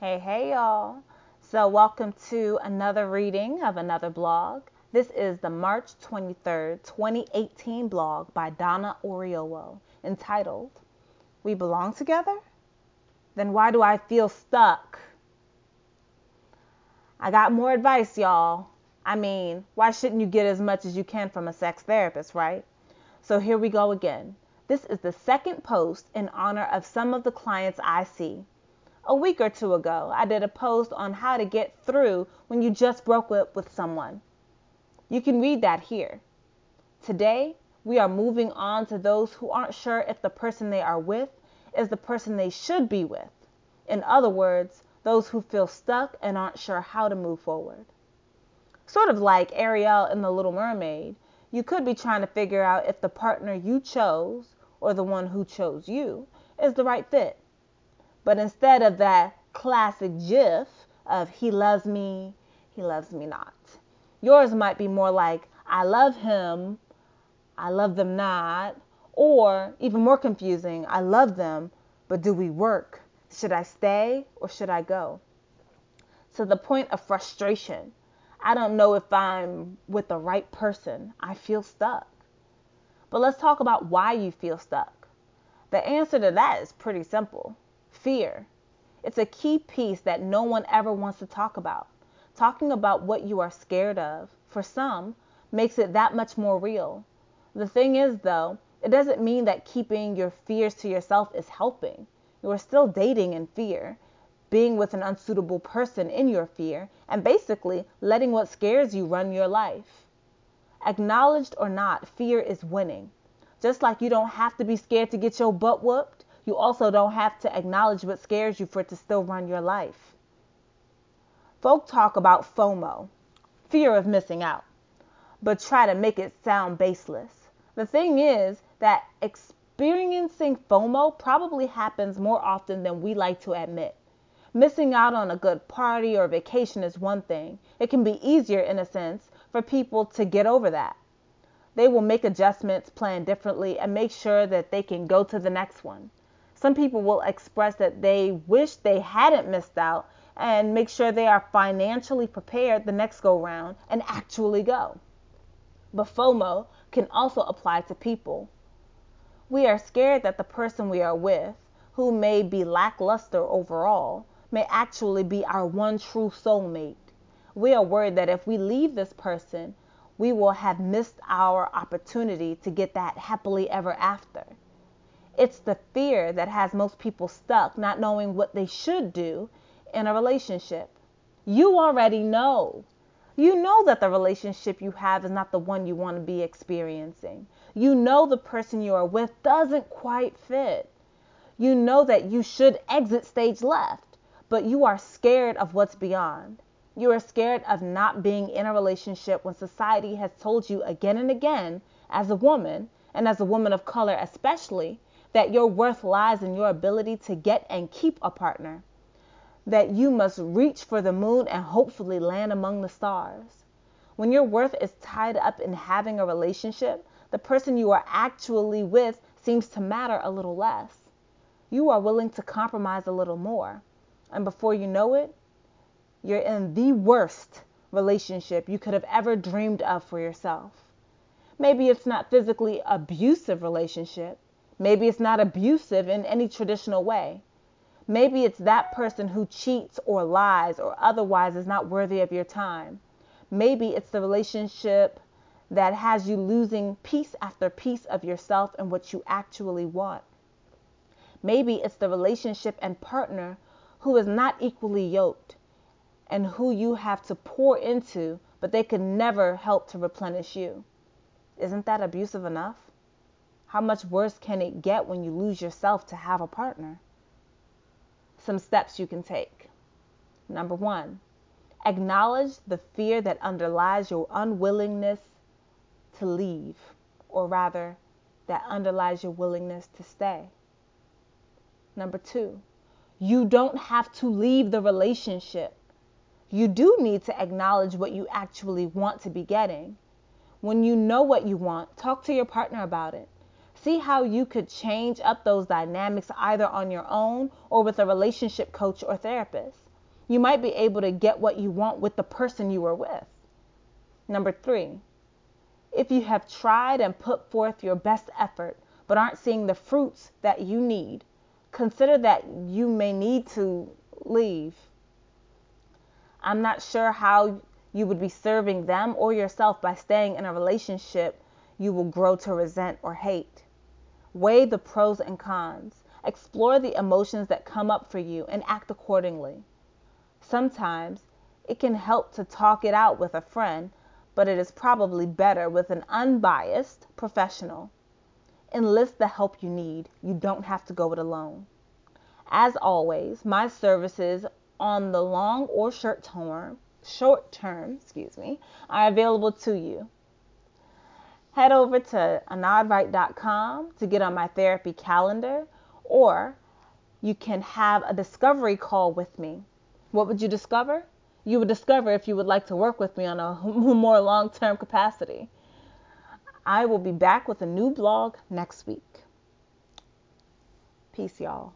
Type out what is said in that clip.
Hey, hey, y'all. So, welcome to another reading of another blog. This is the March 23rd, 2018 blog by Donna Oriowo entitled, We Belong Together? Then Why Do I Feel Stuck? I got more advice, y'all. I mean, why shouldn't you get as much as you can from a sex therapist, right? So, here we go again. This is the second post in honor of some of the clients I see. A week or two ago, I did a post on how to get through when you just broke up with someone. You can read that here. Today, we are moving on to those who aren't sure if the person they are with is the person they should be with. In other words, those who feel stuck and aren't sure how to move forward. Sort of like Ariel in The Little Mermaid, you could be trying to figure out if the partner you chose or the one who chose you is the right fit. But instead of that classic gif of he loves me, he loves me not, yours might be more like I love him, I love them not, or even more confusing, I love them, but do we work? Should I stay or should I go? To the point of frustration. I don't know if I'm with the right person. I feel stuck. But let's talk about why you feel stuck. The answer to that is pretty simple fear. It's a key piece that no one ever wants to talk about. Talking about what you are scared of, for some, makes it that much more real. The thing is, though, it doesn't mean that keeping your fears to yourself is helping. You are still dating in fear, being with an unsuitable person in your fear, and basically letting what scares you run your life. Acknowledged or not, fear is winning. Just like you don't have to be scared to get your butt whooped, you also don't have to acknowledge what scares you for it to still run your life. Folk talk about FOMO, fear of missing out, but try to make it sound baseless. The thing is that experiencing FOMO probably happens more often than we like to admit. Missing out on a good party or vacation is one thing. It can be easier, in a sense, for people to get over that. They will make adjustments, plan differently, and make sure that they can go to the next one. Some people will express that they wish they hadn't missed out and make sure they are financially prepared the next go round and actually go. But FOMO can also apply to people. We are scared that the person we are with, who may be lackluster overall, may actually be our one true soulmate. We are worried that if we leave this person, we will have missed our opportunity to get that happily ever after. It's the fear that has most people stuck, not knowing what they should do in a relationship. You already know. You know that the relationship you have is not the one you want to be experiencing. You know the person you are with doesn't quite fit. You know that you should exit stage left, but you are scared of what's beyond. You are scared of not being in a relationship when society has told you again and again, as a woman, and as a woman of color especially, that your worth lies in your ability to get and keep a partner, that you must reach for the moon and hopefully land among the stars. When your worth is tied up in having a relationship, the person you are actually with seems to matter a little less. You are willing to compromise a little more. And before you know it, you're in the worst relationship you could have ever dreamed of for yourself. Maybe it's not physically abusive relationship. Maybe it's not abusive in any traditional way. Maybe it's that person who cheats or lies or otherwise is not worthy of your time. Maybe it's the relationship that has you losing piece after piece of yourself and what you actually want. Maybe it's the relationship and partner who is not equally yoked and who you have to pour into, but they can never help to replenish you. Isn't that abusive enough? How much worse can it get when you lose yourself to have a partner? Some steps you can take. Number one, acknowledge the fear that underlies your unwillingness to leave, or rather, that underlies your willingness to stay. Number two, you don't have to leave the relationship you do need to acknowledge what you actually want to be getting. When you know what you want, talk to your partner about it. See how you could change up those dynamics either on your own or with a relationship coach or therapist. you might be able to get what you want with the person you were with. Number three, if you have tried and put forth your best effort but aren't seeing the fruits that you need, consider that you may need to leave. I'm not sure how you would be serving them or yourself by staying in a relationship you will grow to resent or hate. Weigh the pros and cons. Explore the emotions that come up for you and act accordingly. Sometimes it can help to talk it out with a friend, but it is probably better with an unbiased professional. Enlist the help you need. You don't have to go it alone. As always, my services on the long or short term, short term, excuse me, are available to you head over to annodright.com to get on my therapy calendar, or you can have a discovery call with me. What would you discover? You would discover if you would like to work with me on a more long term capacity. I will be back with a new blog next week. Peace, y'all.